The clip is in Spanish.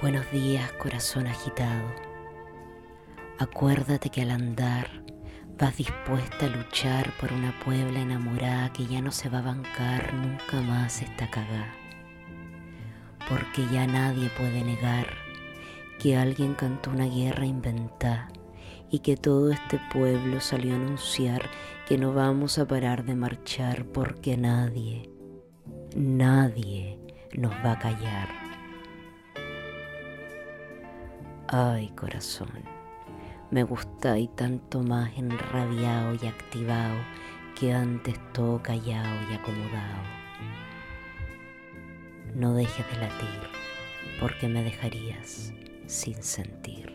Buenos días, corazón agitado. Acuérdate que al andar vas dispuesta a luchar por una puebla enamorada que ya no se va a bancar nunca más esta cagá. Porque ya nadie puede negar que alguien cantó una guerra inventada y que todo este pueblo salió a anunciar que no vamos a parar de marchar porque nadie, nadie nos va a callar. Ay corazón, me gusta y tanto más enrabiado y activado que antes todo callado y acomodado. No dejes de latir porque me dejarías sin sentir.